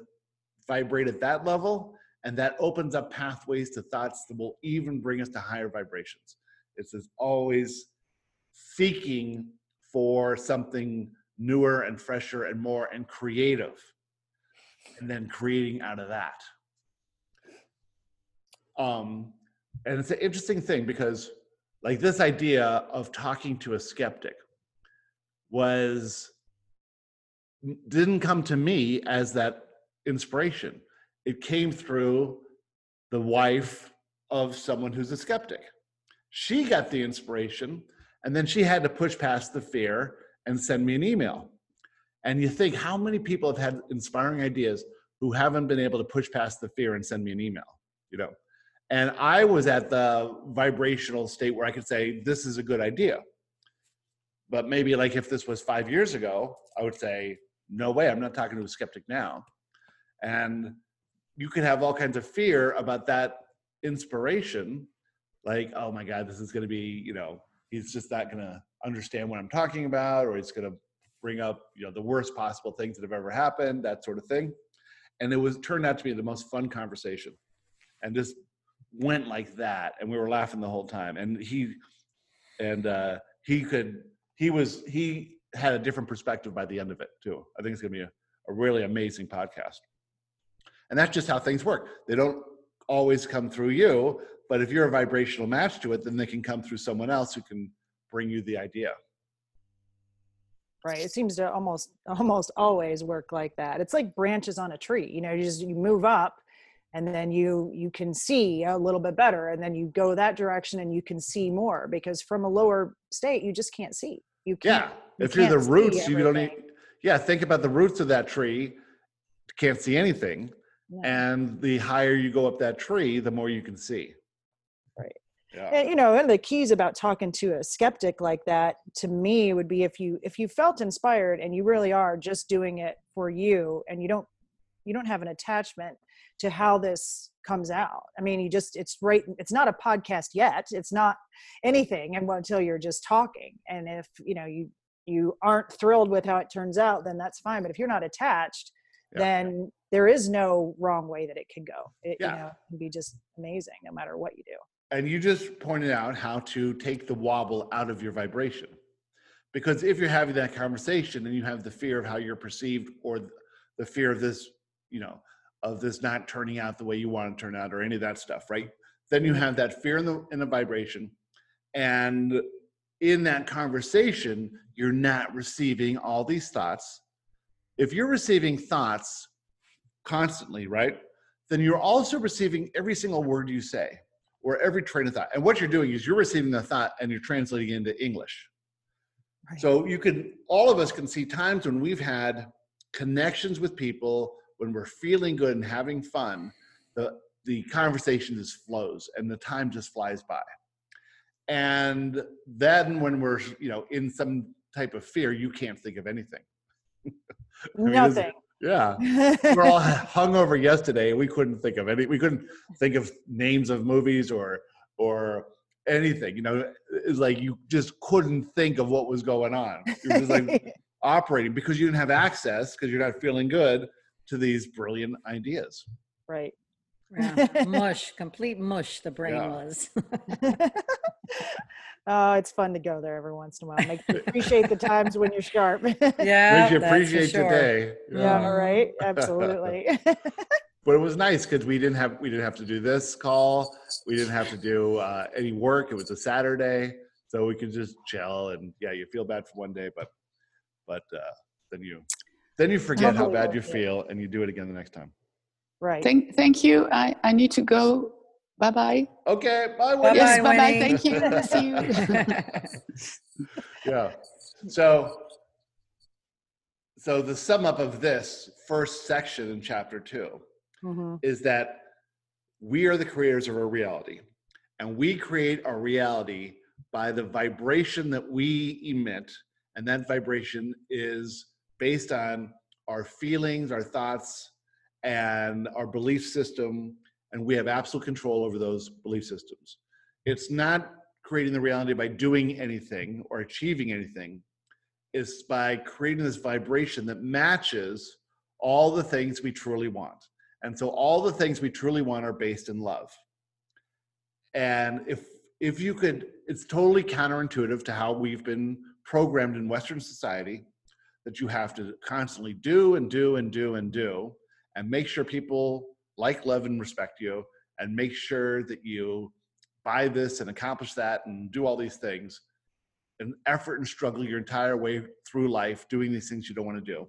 vibrate at that level, and that opens up pathways to thoughts that will even bring us to higher vibrations. It's as always seeking for something newer and fresher and more and creative, and then creating out of that. Um, and it's an interesting thing because, like, this idea of talking to a skeptic was didn't come to me as that inspiration. It came through the wife of someone who's a skeptic. She got the inspiration, and then she had to push past the fear and send me an email. And you think, how many people have had inspiring ideas who haven't been able to push past the fear and send me an email? You know, and I was at the vibrational state where I could say, this is a good idea. But maybe like if this was five years ago, I would say, no way, I'm not talking to a skeptic now. And you can have all kinds of fear about that inspiration, like, oh my God, this is going to be, you know, he's just not going to understand what I'm talking about, or he's going to bring up, you know, the worst possible things that have ever happened, that sort of thing. And it was turned out to be the most fun conversation. And just went like that. And we were laughing the whole time. And he, and uh, he could, he was, he had a different perspective by the end of it too. I think it's going to be a, a really amazing podcast. And that's just how things work. They don't always come through you, but if you're a vibrational match to it, then they can come through someone else who can bring you the idea. Right. It seems to almost almost always work like that. It's like branches on a tree. You know, you just you move up and then you you can see a little bit better and then you go that direction and you can see more because from a lower state you just can't see. You can't. Yeah. If you are the roots, you don't need. Yeah. Think about the roots of that tree. Can't see anything. Yeah. And the higher you go up that tree, the more you can see. Right. Yeah. And, you know, and the keys about talking to a skeptic like that to me would be if you if you felt inspired and you really are just doing it for you and you don't you don't have an attachment to how this comes out. I mean, you just it's right it's not a podcast yet. It's not anything until you're just talking. And if, you know, you you aren't thrilled with how it turns out, then that's fine. But if you're not attached, yeah. then there is no wrong way that it can go. It yeah. you know, can be just amazing no matter what you do. And you just pointed out how to take the wobble out of your vibration. Because if you're having that conversation and you have the fear of how you're perceived or the fear of this, you know, of this not turning out the way you want to turn out or any of that stuff, right? Then you have that fear in the in the vibration. And in that conversation, you're not receiving all these thoughts. If you're receiving thoughts constantly, right? Then you're also receiving every single word you say or every train of thought. And what you're doing is you're receiving the thought and you're translating it into English. Right. So you can, all of us can see times when we've had connections with people, when we're feeling good and having fun, the, the conversation just flows and the time just flies by. And then when we're, you know, in some type of fear, you can't think of anything. mean, Nothing. Yeah, we're all hungover yesterday. We couldn't think of any. We couldn't think of names of movies or or anything. You know, it's like you just couldn't think of what was going on. It was like operating because you didn't have access because you're not feeling good. to these brilliant ideas. Right. Yeah. mush, complete mush. The brain Yeah. was. oh, it's fun to go there every once in a while. Make you appreciate the times when you're sharp. yeah, Makes you appreciate sure. today. yeah, all right. Absolutely. But it was nice because we didn't have we didn't have to do this call. We didn't have to do uh, any work. It was a Saturday, so we could just chill. And yeah, you feel bad for one day, but but uh, then you then you forget how bad you feel, and you do it again the next time. Right. Thank, thank you. I, I need to go. Bye bye. Okay, bye. Bye-bye, Yes, bye bye. Thank you. See you. yeah. So, so the sum up of this first section in chapter two Mhm. is that we are the creators of our reality, and we create our reality by the vibration that we emit, and that vibration is based on our feelings, our thoughts, and our belief system, and we have absolute control over those belief systems. It's not creating the reality by doing anything or achieving anything. It's by creating this vibration that matches all the things we truly want. And so all the things we truly want are based in love. And if if you could, it's totally counterintuitive to how we've been programmed in Western society that you have to constantly do and do and do and do and make sure people like, love, and respect you, and make sure that you buy this and accomplish that and do all these things and effort and struggle your entire way through life doing these things you don't want to do.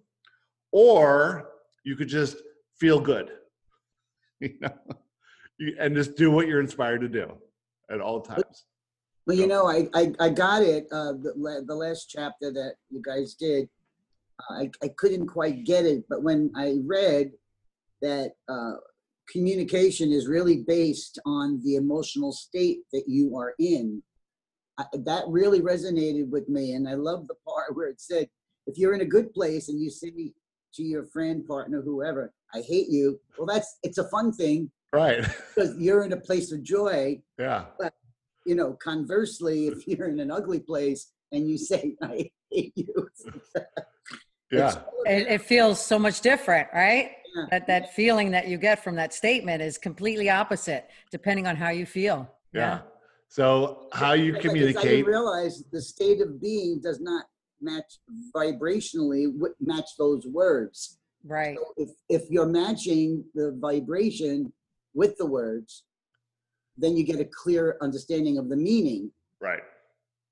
Or you could just feel good, you know, and just do what you're inspired to do at all times. Well, you know, I, I, I got it, uh, the, the last chapter that you guys did. I, I couldn't quite get it, but when I read that, uh, communication is really based on the emotional state that you are in, I, that really resonated with me. And I love the part where it said, if you're in a good place and you say to your friend, partner, whoever, I hate you, well, that's, it's a fun thing Right. because you're in a place of joy yeah. you know, conversely, if you're in an ugly place and you say, I hate you. Yeah. it, it feels so much different, right? Yeah. That that feeling that you get from that statement is completely opposite depending on how you feel. Yeah. So how you Because communicate. didn't realize the state of being does not match vibrationally, match those words. Right. So if, if you're matching the vibration with the words, then you get a clear understanding of the meaning. Right.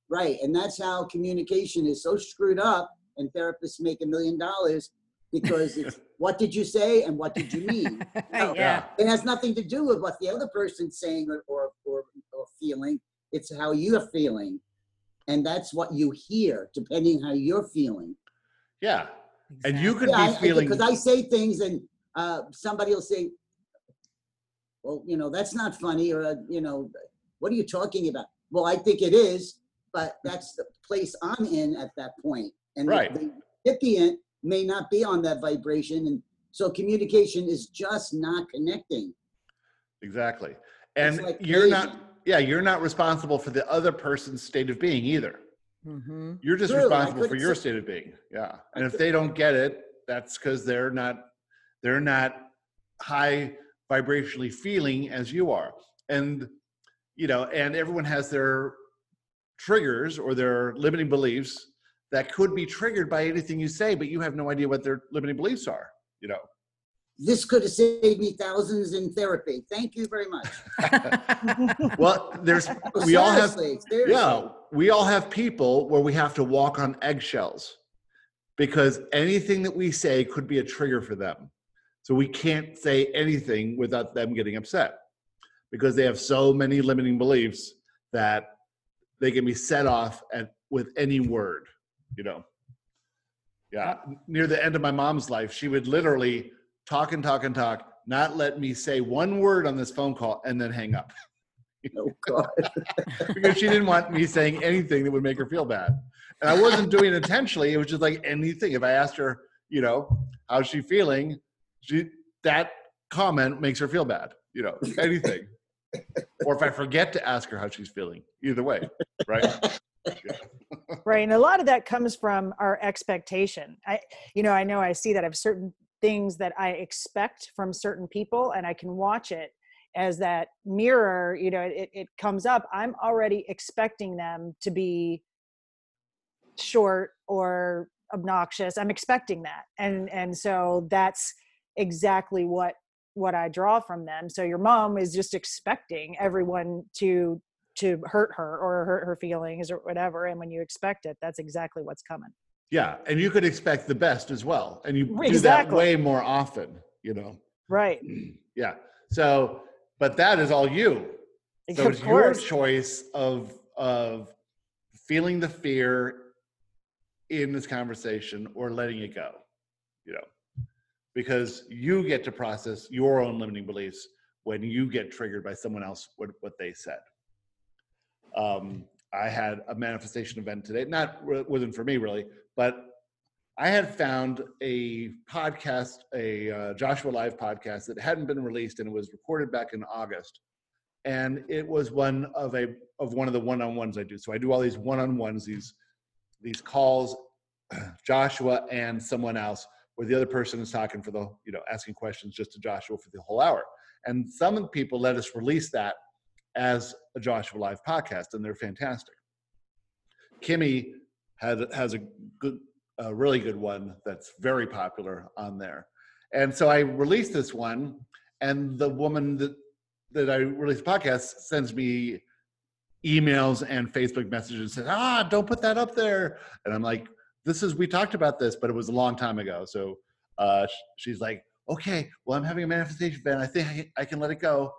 Right. And that's how communication is so screwed up, and therapists make a million dollars because it's what did you say and what did you mean? No. yeah. It has nothing to do with what the other person's saying or, or, or, or feeling. It's how you're feeling. And that's what you hear, depending how you're feeling. Yeah. And you could Yeah, be feeling. because I say things and uh, somebody will say, well, you know, that's not funny, or, uh, you know, what are you talking about? Well, I think it is, but that's the place I'm in at that point. And the- Right. the recipient may not be on that vibration. And so communication is just not connecting. Exactly. And like you're crazy. not, yeah, you're not responsible for the other person's state of being either. hmm You're just True, responsible for your state of being. Yeah. And if they don't get it, that's because they're not, they're not high vibrationally feeling as you are. And, you know, and everyone has their triggers or their limiting beliefs that could be triggered by anything you say, but you have no idea what their limiting beliefs are, you know. This could have saved me thousands in therapy. Thank you very much. Well, there's, No, we all have, seriously, seriously. Yeah, we all have people where we have to walk on eggshells because anything that we say could be a trigger for them. So we can't say anything without them getting upset because they have so many limiting beliefs that they can be set off at with any word, you know. Yeah, near the end of my mom's life, she would literally talk and talk and talk, not let me say one word on this phone call and then hang up Oh, God. because she didn't want me saying anything that would make her feel bad. And I wasn't doing it intentionally. It was just like anything. If I asked her, you know, how's she feeling, she that comment makes her feel bad. You know, anything. or if I forget to ask her how she's feeling, either way, right? Right and a lot of that comes from our expectation i you know i know i see that of certain things that I expect from certain people and I can watch it as that mirror, you know, it, it comes up, I'm already expecting them to be short or obnoxious. I'm expecting that. And and so that's exactly what what I draw from them. So your mom is just expecting everyone to to hurt her or hurt her feelings or whatever. And when you expect it, that's exactly what's coming. Yeah, and you could expect the best as well, and you exactly. do that way more often. You know. Right. Yeah. So, but that is all you. So it's your choice of of feeling the fear in this conversation or letting it go. You know because you get to process your own limiting beliefs when you get triggered by someone else what, what they said um, i had a manifestation event today. Not wasn't for me really but i had found a podcast a uh, joshua live podcast that hadn't been released and it was recorded back in august. And it was one of a of one of the one-on-ones i do. So i do all these one-on-ones these these calls joshua and someone else where the other person is talking for the, you know, asking questions just to Joshua for the whole hour. And some people let us release that as a Joshua Live podcast, and they're fantastic. Kimmy had has a good, a really good one that's very popular on there. And so I released this one, and the woman that that I released the podcast sends me emails and Facebook messages and says, "Ah, don't put that up there." And I'm like, this is we talked about this, but it was a long time ago. So uh, she's like, okay, well, I'm having a manifestation event. I think I, I can let it go.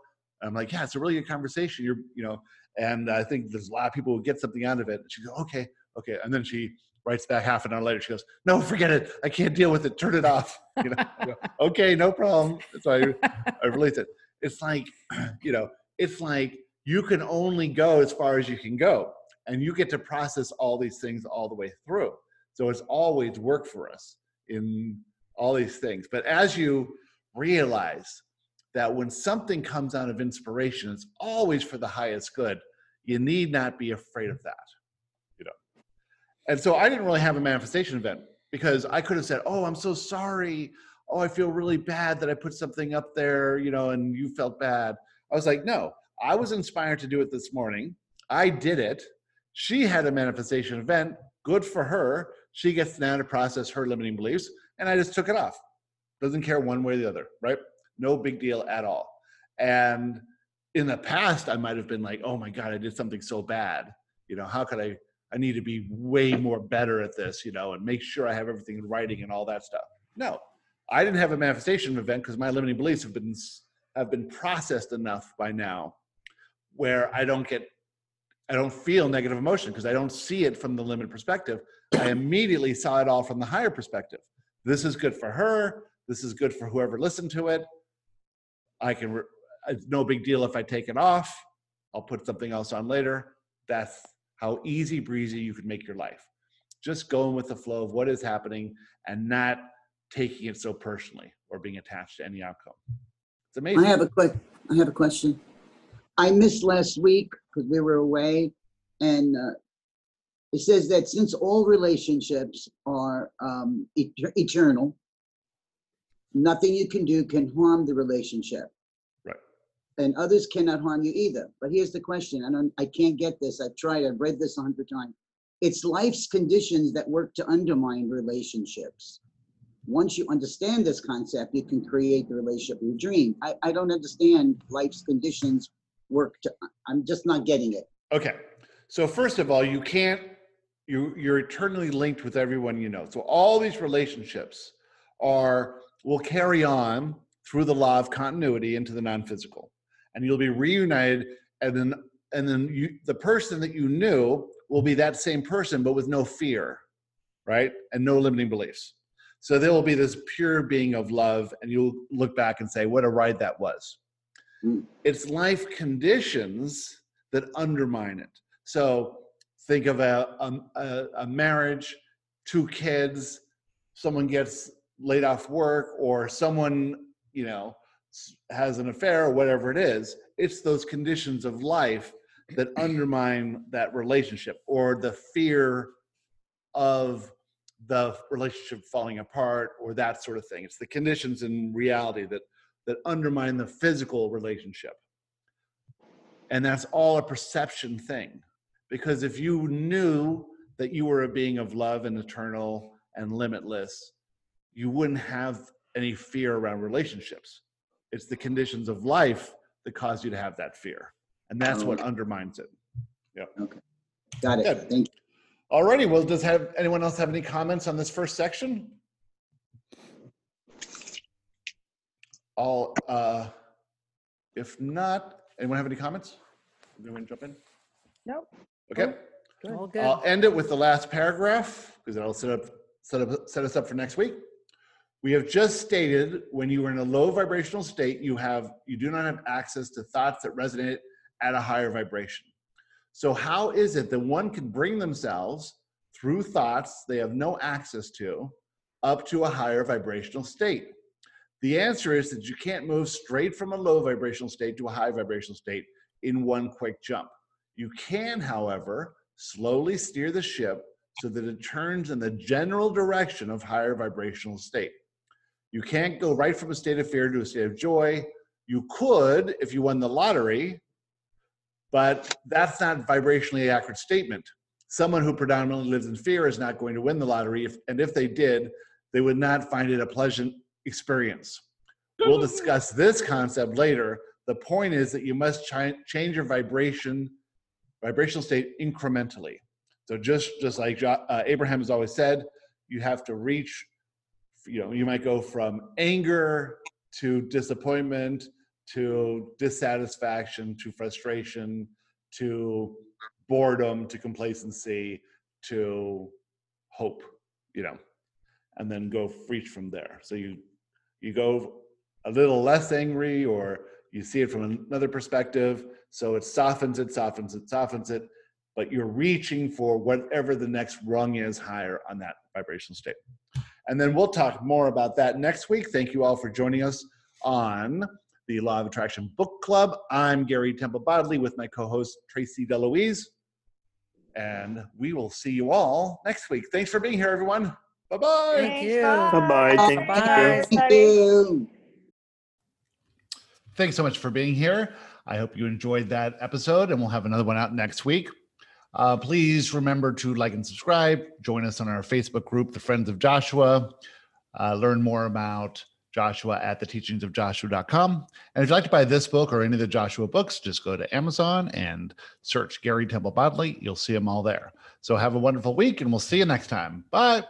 I'm like, yeah, it's a really good conversation. You're, you know, and I think there's a lot of people who get something out of it. And she goes, okay, okay. And then she writes back half an hour later. She goes, no, forget it. I can't deal with it. Turn it off. You know, go, okay, no problem. So I, I released it. It's like, you know, it's like you can only go as far as you can go, and you get to process all these things all the way through. So it's always work for us in all these things. But as you realize that when something comes out of inspiration, it's always for the highest good, you need not be afraid of that. You know. And so I didn't really have a manifestation event because I could have said, Oh, I'm so sorry. Oh, I feel really bad that I put something up there, you know, and you felt bad. I was like, no, I was inspired to do it this morning. I did it. She had a manifestation event. Good for her. She gets now to process her limiting beliefs, and I just took it off. Doesn't care one way or the other, right? No big deal at all. And in the past, I might have been like, oh my God, I did something so bad. You know, how could I? I need to be way more better at this, you know, and make sure I have everything in writing and all that stuff. No, I didn't have a manifestation event because my limiting beliefs have been have been processed enough by now where I don't get I don't feel negative emotion because I don't see it from the limited perspective. I immediately saw it all from the higher perspective. This is good for her. This is good for whoever listened to it. I can, re- it's no big deal if I take it off. I'll put something else on later. That's how easy breezy you can make your life. Just going with the flow of what is happening and not taking it so personally or being attached to any outcome. It's amazing. I have a quick, I have a question. I missed last week because we were away, and uh, it says that since all relationships are um, et- eternal, nothing you can do can harm the relationship. Right. And others cannot harm you either. But here's the question: I don't, I can't get this. I've tried. I've read this a hundred times. It's life's conditions that work to undermine relationships. Once you understand this concept, you can create the relationship you dream. I, I don't understand life's conditions work to i'm just not getting it okay so first of all you can't you you're eternally linked with everyone you know so all these relationships are will carry on through the law of continuity into the non-physical and you'll be reunited and then and then you the person that you knew will be that same person but with no fear right and no limiting beliefs so there will be this pure being of love and you'll look back and say what a ride that was Mm. It's life conditions that undermine it. So think of a, a, a marriage, two kids, someone gets laid off work, or someone, you know, has an affair or whatever it is. It's those conditions of life that undermine that relationship or the fear of the relationship falling apart or that sort of thing. It's the conditions in reality that that undermine the physical relationship. And that's all a perception thing. Because if you knew that you were a being of love and eternal and limitless, you wouldn't have any fear around relationships. It's the conditions of life that cause you to have that fear. And that's what undermines it. Yeah. Okay. Got it. Good. Thank you. Alrighty, well, does have anyone else have any comments on this first section? All, uh, if not, anyone have any comments? Anyone jump in? Nope. Okay, All good. I'll end it with the last paragraph because that'll set up, set up, set us up for next week. We have just stated when you are in a low vibrational state, you have, you do not have access to thoughts that resonate at a higher vibration. So how is it that one can bring themselves through thoughts they have no access to up to a higher vibrational state? The answer is that you can't move straight from a low vibrational state to a high vibrational state in one quick jump. You can, however, slowly steer the ship so that it turns in the general direction of higher vibrational state. You can't go right from a state of fear to a state of joy. You could if you won the lottery, but that's not vibrationally accurate statement. Someone who predominantly lives in fear is not going to win the lottery, if, and if they did, they would not find it a pleasant experience. We'll discuss this concept later. The point is that you must chi- change your vibration, vibrational state incrementally. So just just like uh, Abraham has always said, you have to reach. You know, you might go from anger to disappointment to dissatisfaction to frustration to boredom to complacency to hope. You know, and then go reach from there. So you you go a little less angry or you see it from another perspective. So it softens it, softens it, softens it, but you're reaching for whatever the next rung is higher on that vibrational state. And then we'll talk more about that next week. Thank you all for joining us on the Law of Attraction Book Club. I'm Gary Temple Bodley with my co host Tracy Deloise. And we will see you all next week. Thanks for being here, everyone. Bye bye. Thank you. Bye-bye. Thank Bye. you. Thank you. Thanks so much for being here. I hope you enjoyed that episode, and we'll have another one out next week. Uh, please remember to like and subscribe. Join us on our Facebook group, The Friends of Joshua. Uh, learn more about Joshua at theteachingsofjoshua.com. And if you'd like to buy this book or any of the Joshua books, just go to Amazon and search Gary Temple Bodley. You'll see them all there. So have a wonderful week, and we'll see you next time. Bye.